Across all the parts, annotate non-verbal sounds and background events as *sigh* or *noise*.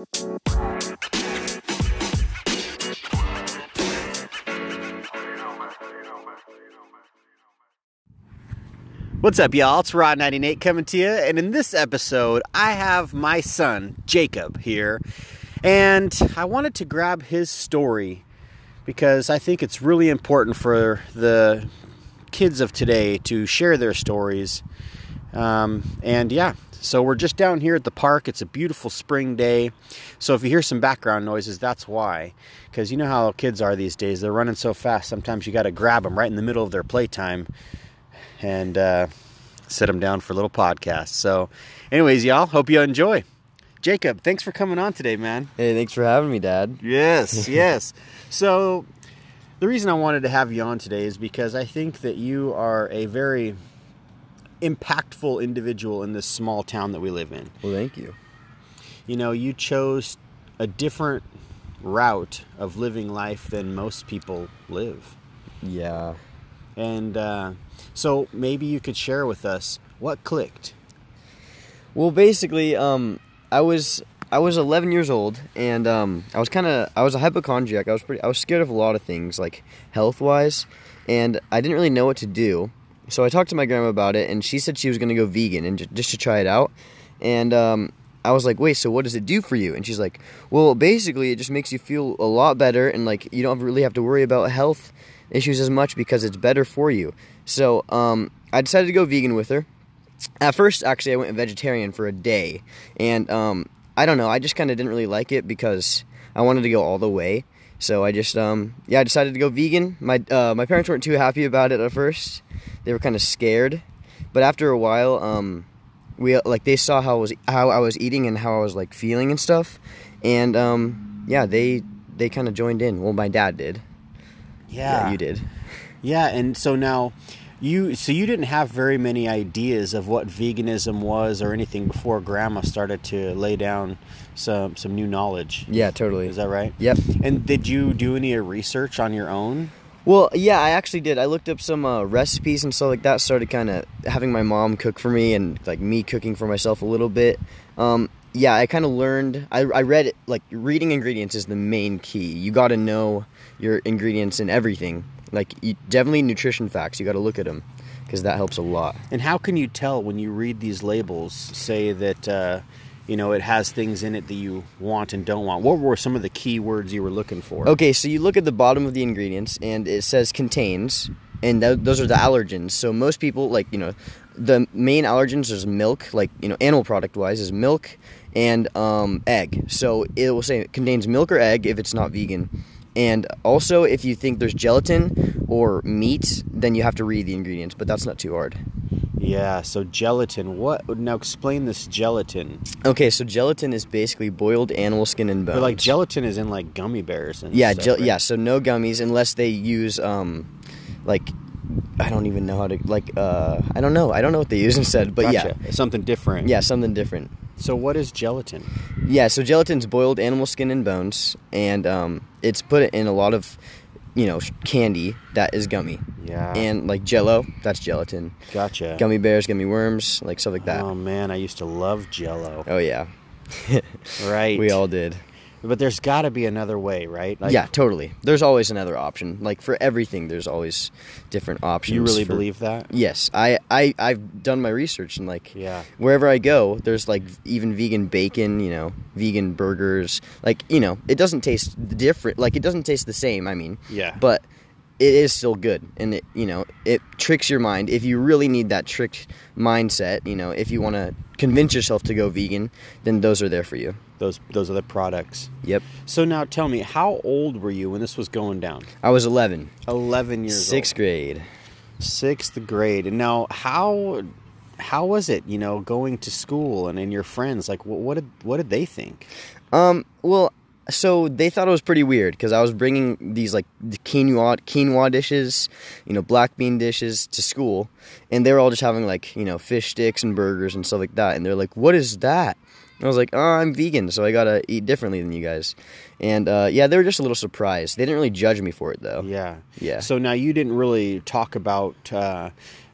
What's up, y'all? It's Rod98 coming to you, and in this episode, I have my son, Jacob, here, and I wanted to grab his story because I think it's really important for the kids of today to share their stories. Um, and yeah, so we're just down here at the park. It's a beautiful spring day. So if you hear some background noises, that's why. Because you know how kids are these days. They're running so fast, sometimes you got to grab them right in the middle of their playtime and uh, sit them down for a little podcast. So, anyways, y'all, hope you enjoy. Jacob, thanks for coming on today, man. Hey, thanks for having me, Dad. Yes, *laughs* yes. So, the reason I wanted to have you on today is because I think that you are a very impactful individual in this small town that we live in. Well, thank you. You know, you chose a different route of living life than most people live. Yeah. And uh, so maybe you could share with us what clicked. Well, basically, um, I was I was 11 years old, and um, I was kind of I was a hypochondriac. I was pretty I was scared of a lot of things, like health wise, and I didn't really know what to do. So I talked to my grandma about it, and she said she was to go vegan and j- just to try it out. And um, I was like, "Wait, so what does it do for you?" And she's like, "Well, basically, it just makes you feel a lot better, and like you don't really have to worry about health issues as much because it's better for you." So um, I decided to go vegan with her. At first, actually, I went vegetarian for a day, and um, I don't know. I just kind of didn't really like it because I wanted to go all the way. So I just, um, yeah, I decided to go vegan. My uh, my parents weren't too happy about it at first. They were kind of scared, but after a while, um, we like they saw how I was how I was eating and how I was like feeling and stuff, and um, yeah, they they kind of joined in. Well, my dad did. Yeah. you did. Yeah, and so now you so you didn't have very many ideas of what veganism was or anything before grandma started to lay down some some new knowledge. Yeah, totally. Is that right? Yep. And did you do any research on your own? Well, yeah, I actually did. I looked up some uh, recipes and stuff like that. Started kind of having my mom cook for me and like me cooking for myself a little bit. Um, yeah, I kind of learned. I, I read it like reading ingredients is the main key. You got to know your ingredients and everything. Like you, definitely nutrition facts. You got to look at them because that helps a lot. And how can you tell when you read these labels say that uh, you know it has things in it that you want and don't want? What were some of the key words you were looking for? Okay, so you look at the bottom of the ingredients and it says contains, and th- those are the allergens. So most people, like, you know, the main allergens is milk, like, you know, animal product wise, is milk and um, egg. So it will say it contains milk or egg if it's not vegan. And also, if you think there's gelatin or meat, then you have to read the ingredients, but that's not too hard. Yeah. So gelatin. What? Now explain this gelatin. Okay, so gelatin is basically boiled animal skin and bones. But like gelatin is in like gummy bears and Yeah, stuff, gel- right? yeah. So no gummies unless they use um, like I don't even know how to like uh, I don't know. I don't know what they use instead. But Gotcha. something different. yeah, yeah, something different. So what is gelatin? Yeah, so gelatin's boiled animal skin and bones, and um, it's put in a lot of you know candy that is gummy, Yeah. and like Jello, that's gelatin. gotcha. Gummy bears, gummy worms, like stuff like that. Oh man, I used to love Jello. oh yeah, *laughs* Right. we all did. But there's got to be another way, right? Like, yeah, totally. There's always another option. Like for everything, there's always different options. You really for- believe that? Yes, I, I I've done my research and like Yeah. wherever I go, there's like even vegan bacon, you know, vegan burgers. Like you know, it doesn't taste different. Like it doesn't taste the same. I mean, Yeah. but it is still good, and it you know it tricks your mind. If you really need that tricked mindset, you know, if you want to convince yourself to go vegan, then those are there for you. Those those are the products. Yep. So now tell me, how old were you when this was going down? I was 11, 11 years sixth old. grade. Sixth grade. And now how how was it, you know, going to school and, and your friends? Like what, what did what did they think? Um, well, so they thought it was pretty weird because I was bringing these like quinoa quinoa dishes, you know, black bean dishes to school, and they were all just having like you know fish sticks and burgers and stuff like that, and they're like, "What is that?" And I was like, "Oh, I'm vegan, so I gotta eat differently than you guys." And uh, yeah, they were just a little surprised. They didn't really judge me for it though. Yeah. Yeah. So now you didn't really talk about uh,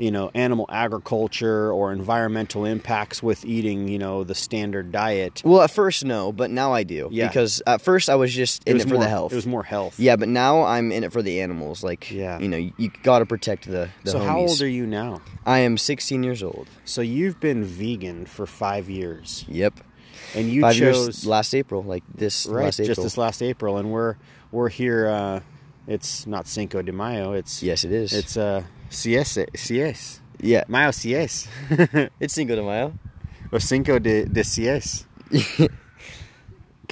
you know, animal agriculture or environmental impacts with eating, you know, the standard diet. Well, at first no, but now I do. Yeah. Because at first I was just in it, was for more, the health. It was more health. Yeah, but now I'm in it for the animals. Like, Yeah. you know, you, you got to protect the, the so homies. how old are you now? I am 16 years old. So you've been vegan for five years, Yep. and you Five chose years last April, like this right last April. just this last April, and we're we're here. Uh, it's not Cinco de Mayo. It's yes, it is. It's uh CS CS yeah, Mayo CS *laughs* it's Cinco de Mayo. or Cinco de de CS. *laughs*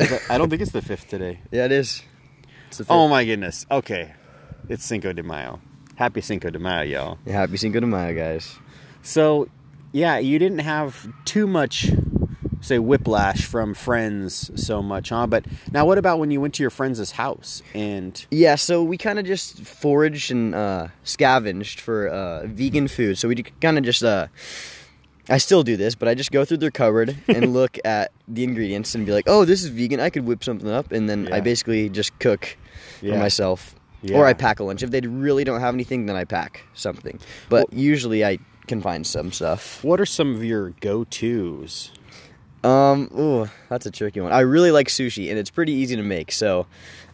I I don't think it's the fifth today. Yeah, it is. It's the oh fifth. Oh my goodness. Okay, it's Cinco de Mayo. Happy Cinco de Mayo, y'all. Yeah, happy Cinco de Mayo, guys. So, yeah, you didn't have too much, say, whiplash from friends so much, huh? But now, what about when you went to your friend's house and Yeah, so we kind of just foraged and uh, scavenged for uh, vegan food. So we kind of just, uh, I still do this, but I just go through their cupboard and *laughs* look at the ingredients and be like, oh, this is vegan. I could whip something up. And then I basically just cook Yeah. for myself. Yeah. Or I pack a lunch. If they really don't have anything, then I pack something. But usually I can find some stuff. what are some of your go-tos? Um, ooh, that's a tricky one. I really like sushi, and it's pretty easy to make. So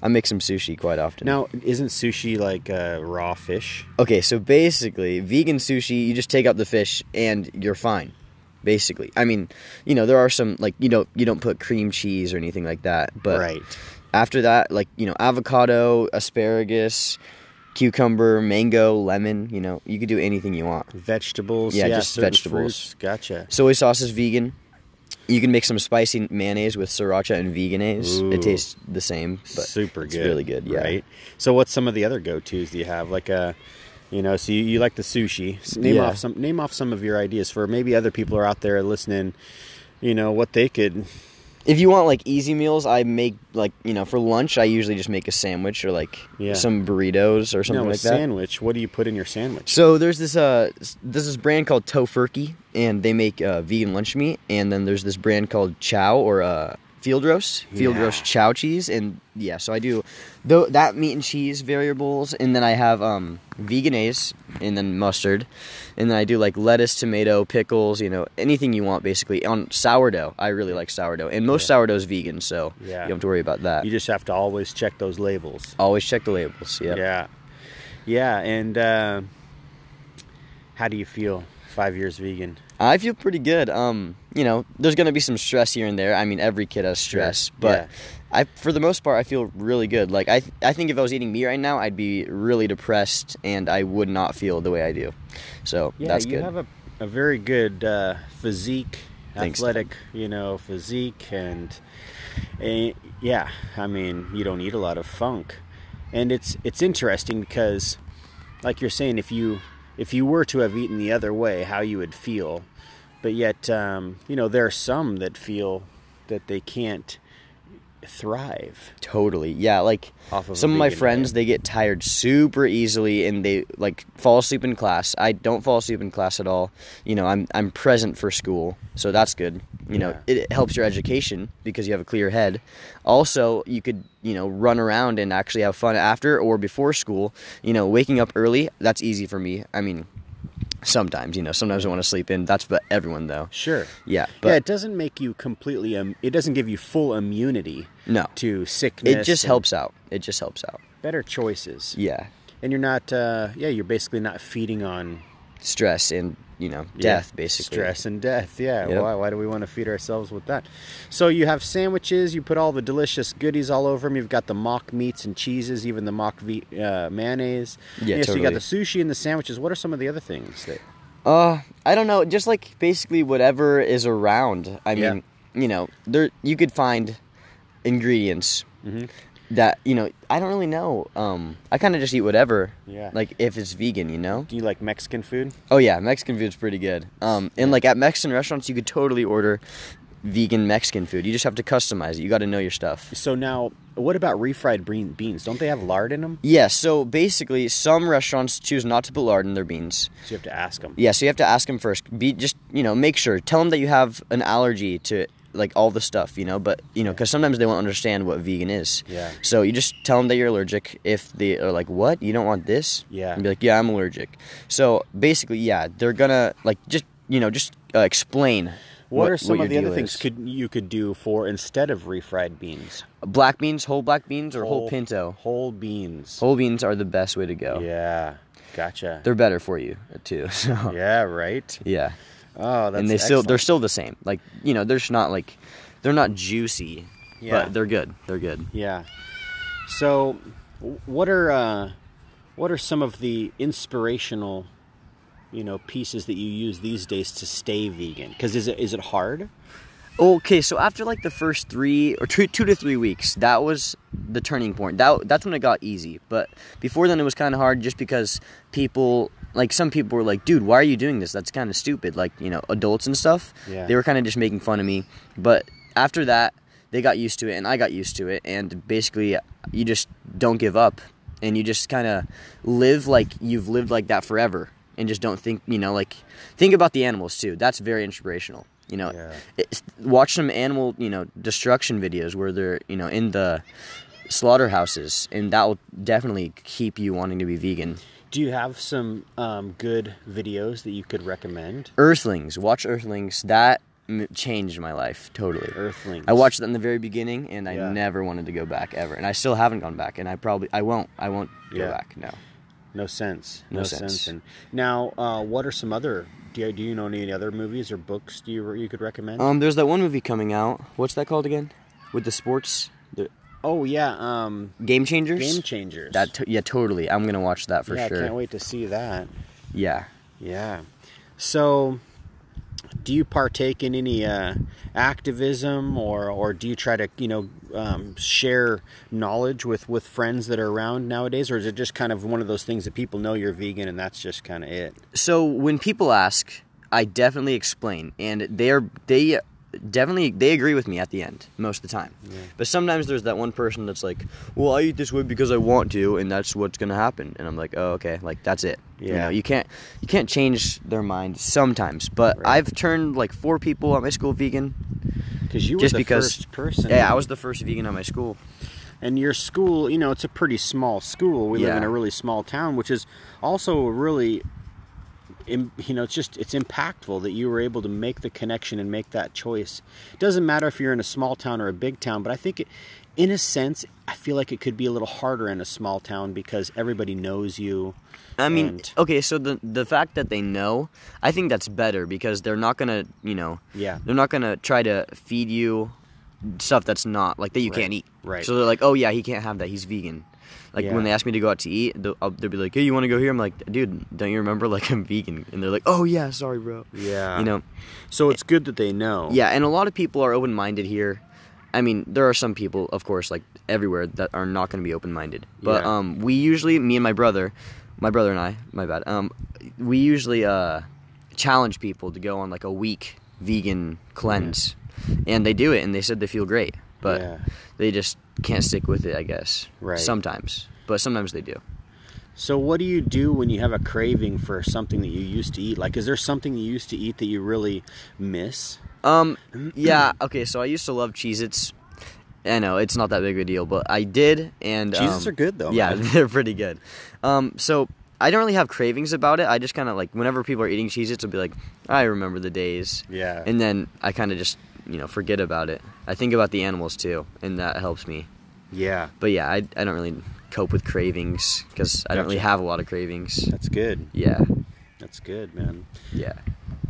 I make some sushi quite often. Now, isn't sushi like uh, raw fish? Okay, so basically, vegan sushi, you just take out the fish and you're fine. Basically, I mean, you know, there are some like you don't you don't put cream cheese or anything like that, but right. after that, like you know, avocado, asparagus, cucumber, mango, lemon, you know, you could do anything you want. Vegetables. Yeah, just vegetables. fruits. Gotcha. Soy sauce is vegan. You can make some spicy mayonnaise with sriracha and Vegenaise. Ooh. It tastes the same, but Super it's good. really good. Yeah. Right. So, what's some of the other go-tos do you have? Like a, you know, so you, you like the sushi. S- Name Yeah. off some. Name off some of your ideas for maybe other people are out there listening. You know what they could. If you want like easy meals, I make like you know for lunch I usually just make a sandwich or like Yeah. some burritos or something no, like that. sandwich. What do you put in your sandwich? So there's this uh there's this brand called Tofurky and they make uh, vegan lunch meat and then there's this brand called Chao or uh field roast field Yeah. roast Chao cheese and yeah so I do though that meat and cheese variables and then I have um Vegenaise and then mustard and then I do like lettuce tomato pickles you know anything you want basically on sourdough I really like sourdough and most Yeah. sourdough is vegan so Yeah. you don't have to worry about that You just have to always check those labels. always check the labels yeah Yeah. Yeah, and uh, how do you feel? Five years vegan. I feel pretty good. Um, you know, there's gonna be some stress here and there. I mean, every kid has stress, Sure, but yeah. I, for the most part, I feel really good. Like I, I think if I was eating meat right now, I'd be really depressed and I would not feel the way I do. So Yeah, that's you good. have a, a very good uh, physique, Thanks, athletic, you know, physique, and, and yeah, I mean, you don't eat a lot of funk, and it's it's interesting because, like you're saying, if you if you were to have eaten the other way, how you would feel, but yet, um, you know, there are some that feel that they can't thrive Totally. Yeah, like off of some of my friends, diet. they get tired super easily and they like fall asleep in class. I don't fall asleep in class at all. You know, I'm I'm present for school, so that's good. You know, it, it helps your education because you have a clear head. Also, you could you know run around and actually have fun after or before school. You know, waking up early that's easy for me. I mean, sometimes you know sometimes I want to sleep in. That's but everyone though. Sure. Yeah, but yeah, it doesn't make you completely. Um, it doesn't give you full immunity no, to sickness. it just helps out. It just helps out. Better choices. Yeah, And you're not. Uh, yeah, you're basically not feeding on stress and you know yeah, death basically. Stress and death. Yeah. Yep. Why? Why do we want to feed ourselves with that? So you have sandwiches. You put all the delicious goodies all over them. You've got the mock meats and cheeses, even the mock ve- uh, mayonnaise. Yeah, totally. So you got the sushi and the sandwiches. What are some of the other things that? Uh, I don't know. Just like basically whatever is around. I Yeah. mean, you know, there you could find ingredients Mhm. That you know. I don't really know. Um, I kind of just eat whatever. Yeah. Like if it's vegan, you know. Do you like Mexican food? Oh yeah, Mexican food's pretty good. Um, and like at Mexican restaurants, you could totally order vegan Mexican food. You just have to customize it. You got to know your stuff. So now, what about refried beans? Don't they have lard in them? Yeah. So basically, some restaurants choose not to put lard in their beans. So you have to ask them. Yeah, so you have to ask them first. Be just you know, make sure. Tell them that you have an allergy to like all the stuff, you know. But you know, because sometimes they won't understand what vegan is. Yeah. So you just tell them that you're allergic. If they are like, "What? You don't want this?" Yeah. And be like, "Yeah, I'm allergic." So basically, yeah, they're gonna like just you know just uh, explain. What, are some your of the other things is. could you could do for instead of refried beans? Black beans, whole black beans, or whole, pinto? Whole beans. Whole beans are the best way to go. Yeah. Gotcha. They're better for you too. *laughs* So yeah, right. yeah. Oh, that's and they still they're still the same. Like you know, they're just not like they're not juicy, Yeah. but they're good. They're good. Yeah. So, what are uh, what are some of the inspirational, you know, pieces that you use these days to stay vegan? Because is it is it hard? Okay, so after like the first three or two, two to three weeks, that was the turning point. That that's when it got easy. But before then, it was kind of hard just because people, like some people, were like, "Dude, why are you doing this? That's kind of stupid." Like you know, adults and stuff. Yeah. They were kind of just making fun of me. But after that, they got used to it, and I got used to it. And basically, you just don't give up, and you just kind of live like you've lived like that forever, and just don't think, you know, like think about the animals too. That's very inspirational. You know, Yeah. it's, watch some animal, you know, destruction videos where they're, you know, in the slaughterhouses, and that will definitely keep you wanting to be vegan. Do you have some um, good videos that you could recommend? Earthlings, watch Earthlings. That m- changed my life totally. Earthlings. I watched that in the very beginning, and I Yeah. never wanted to go back ever, and I still haven't gone back, and I probably I won't. I won't go back. No. No sense. No sense. And now, uh, what are some other? Do you, do you know any other movies or books do you you could recommend? Um, there's that one movie coming out. What's that called again? With the sports, the oh yeah, um, Game Changers. Game Changers. That t- yeah, totally. I'm gonna watch that for yeah, sure. I can't wait to see that. Yeah. Yeah. So, do you partake in any uh, activism, or or do you try to you know um, share knowledge with with friends that are around nowadays, or is it just kind of one of those things that people know you're vegan and that's just kind of it? So when people ask, I definitely explain, and they're they definitely they agree with me at the end most of the time. But sometimes there's that one person that's like, "Well, I eat this way because I want to, and that's what's gonna happen." And I'm like, "Oh, okay, like that's it." You know, you can't you can't change their mind sometimes. But Right. I've turned like four people at my school vegan. Because you were Just the because- first person. Yeah, I was the first vegan at my school. And your school, you know, it's a pretty small school. We live in a really small town, which is also really, you know, it's just it's impactful that you were able to make the connection and make that choice. It doesn't matter if you're in a small town or a big town, but I think, it, in a sense, I feel like it could be a little harder in a small town because everybody knows you. I mean, And- okay, so the the fact that they know, I think that's better because they're not gonna, you know, Yeah. they're not gonna try to feed you stuff that's not like that you Right, can't eat. right. So they're like, oh yeah, he can't have that. He's vegan. Like Yeah. when they ask me to go out to eat, they'll, I'll, they'll be like, hey, you want to go here? I'm like, dude, don't you remember? Like I'm vegan, and they're like, oh yeah, sorry, bro. Yeah. You know, So it's good that they know. yeah, and a lot of people are open minded here. I mean, there are some people, of course, like everywhere, that are not going to be open minded. But Yeah. um, we usually, me and my brother, my brother and I, my bad. Um, we usually uh, challenge people to go on like a week vegan cleanse, and they do it, and they said they feel great, but Yeah. they just can't stick with it, I guess. Right. Sometimes, but sometimes they do. So what do you do when you have a craving for something that you used to eat? Like, is there something you used to eat that you really miss? Um, yeah, okay, so I used to love Cheez Its. I know, it's not that big of a deal, but I did, and. Cheez-Its um, are good, though, Yeah, man. *laughs* they're pretty good. Um, so I don't really have cravings about it. I just kind of like, whenever people are eating Cheez Its, I'll be like, I remember the days. Yeah. And then I kind of just, you know, forget about it. I think about the animals too, and that helps me. Yeah, But yeah, I, I don't really cope with cravings because I don't really have a lot of cravings. that's good. Yeah, That's good, man. yeah.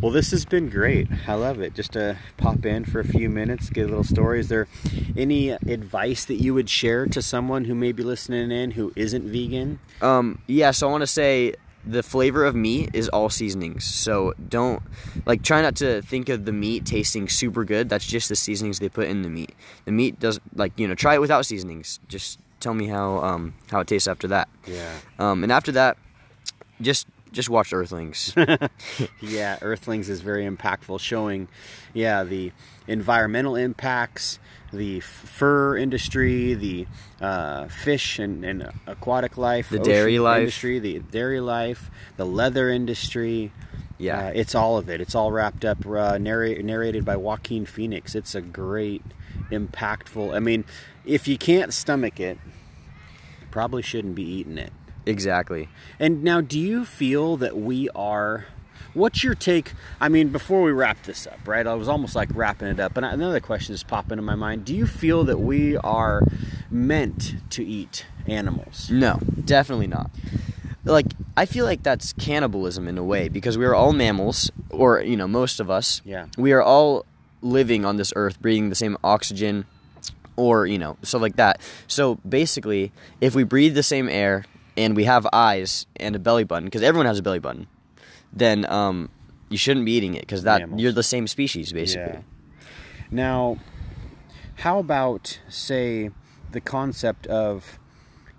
Well, this has been great. I love it. Just to pop in for a few minutes, get a little story. Is there any advice that you would share to someone who may be listening in who isn't vegan? Um, yeah, so I want to say the flavor of meat is all seasonings. So don't like try not to think of the meat tasting super good. That's just the seasonings they put in the meat. The meat does like you know try it without seasonings. Just tell me how um how it tastes after that. Yeah. Um, and after that, just just watch Earthlings. *laughs* Yeah, Earthlings is very impactful, showing, yeah, the environmental impacts, the fur industry, the uh, fish and, and aquatic life, The dairy life. industry, the dairy life, the leather industry. Yeah. Uh, it's all of it. It's all wrapped up, uh, narr- narrated by Joaquin Phoenix. It's a great, impactful. I mean, if you can't stomach it, you probably shouldn't be eating it. exactly. And now, do you feel that we are? What's your take? I mean, before we wrap this up, right? I was almost like wrapping it up, and another question is popping in my mind. Do you feel that we are meant to eat animals? No, definitely not. Like I feel like that's cannibalism in a way because we are all mammals, or you know, most of us. Yeah. We are all living on this earth, breathing the same oxygen, or you know, stuff like that. So basically, if we breathe the same air and we have eyes and a belly button, because everyone has a belly button, then um, you shouldn't be eating it because that Mammals. you're the same species basically. Yeah. Now, how about say the concept of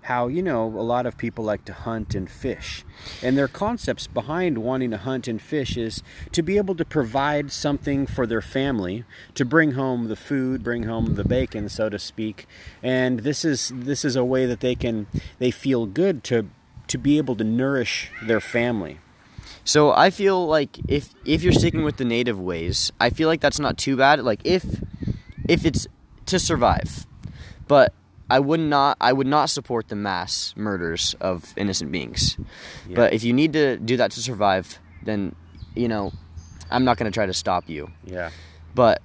how you know a lot of people like to hunt and fish and their concepts behind wanting to hunt and fish is to be able to provide something for their family to bring home the food bring home the bacon so to speak and this is this is a way that they can they feel good to to be able to nourish their family So I feel like if if you're sticking with the native ways, I feel like that's not too bad. Like if if it's to survive, but I would not I would not support the mass murders of innocent beings. Yeah. But if you need to do that to survive, then you know I'm not going to try to stop you. yeah But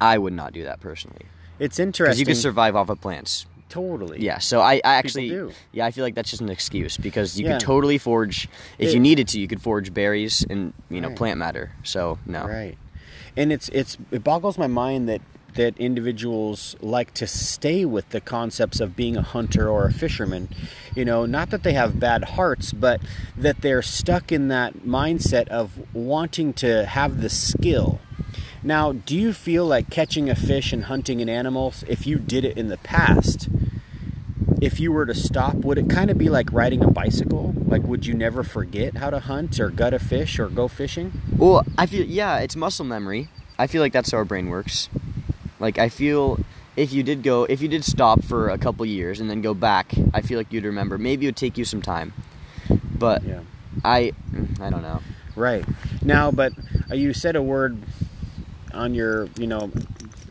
I would not do that personally it's because interesting you can survive off of plants. Totally Yeah, so I, I actually do. yeah I feel like that's just an excuse because you Yeah. could totally forge if It- you needed to you could forge berries and you know Right. plant matter. So no, Right. And it's it's it boggles my mind that that individuals like to stay with the concepts of being a hunter or a fisherman. You know, not that they have bad hearts, but that they're stuck in that mindset of wanting to have the skill. Now, do you feel like catching a fish and hunting an animal, if you did it in the past, if you were to stop, would it kind of be like riding a bicycle? Like, would you never forget how to hunt or gut a fish or go fishing? Well, I feel yeah, it's muscle memory. I feel like that's how our brain works. Like I feel if you did go if you did stop for a couple years and then go back, I feel like you'd remember. Maybe it would take you some time. But Yeah. I I don't know. Right. Now, but uh, you said a word on your, you know,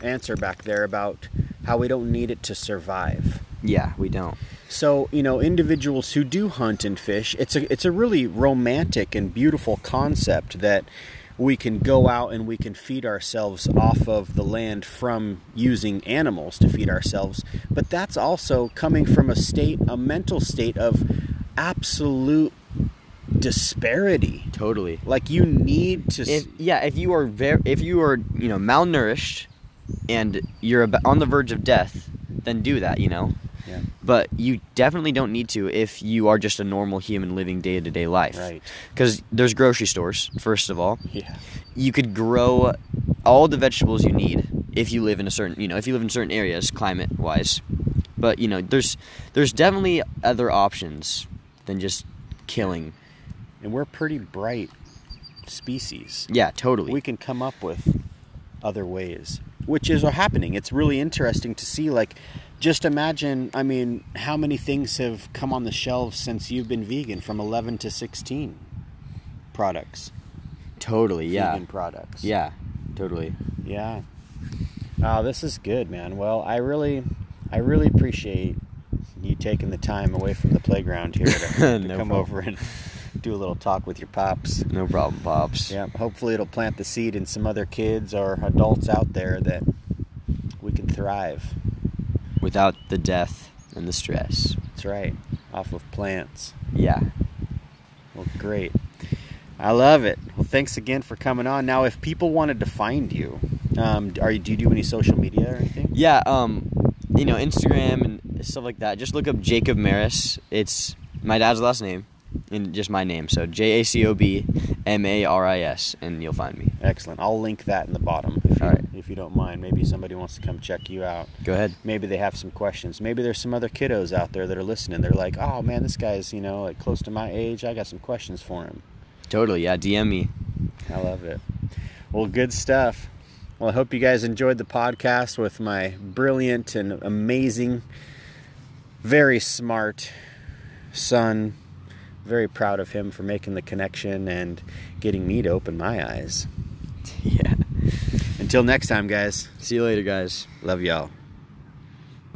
answer back there about how we don't need it to survive. Yeah, we don't. So, you know, individuals who do hunt and fish, it's a it's a really romantic and beautiful concept that we can go out and we can feed ourselves off of the land from using animals to feed ourselves. But that's also coming from a state, a mental state of absolute disparity. Totally. Like you need to. If yeah, if you are very if you are, you know, malnourished and you're on the verge of death, then do that, you know. Yeah. But you definitely don't need to if you are just a normal human living day to day life. Right. Because there's grocery stores, first of all. Yeah. You could grow all the vegetables you need if you live in a certain, you know, if you live in certain areas, climate wise. But you know, there's there's definitely other options than just killing. And we're pretty bright species. Yeah, totally. We can come up with other ways, which is happening. It's really interesting to see. Like, just imagine. I mean, how many things have come on the shelves since you've been vegan? From eleven to sixteen products. totally. Yeah. Vegan products. Yeah. Totally. Yeah. Oh, this is good, man. Well, I really, I really appreciate you taking the time away from the playground here to, *laughs* to No come problem. over and do a little talk with your pops. No problem, pops. Yeah, hopefully it'll plant the seed in some other kids or adults out there that we can thrive. Without the death and the stress. That's right, off of plants. Yeah. Well, great. I love it. Well, thanks again for coming on. Now, if people wanted to find you, um, are you, do you do any social media or anything? Yeah, um, you know, Instagram and stuff like that. Just look up Jacob Maris. It's my dad's last name and just my name. So J A C O B M A R I S, and you'll find me. Excellent. I'll link that in the bottom if you, right. if you don't mind. Maybe somebody wants to come check you out. Go ahead. Maybe they have some questions. Maybe there's some other kiddos out there that are listening. They're like, "Oh man, this guy's you know like close to my age. I got some questions for him." Totally. Yeah, DM me. I love it. Well, good stuff. Well, I hope you guys enjoyed the podcast with my brilliant and amazing, very smart son, very proud of him for making the connection and getting me to open my eyes. *laughs* Yeah. Until next time, guys. See you later, guys. Love y'all.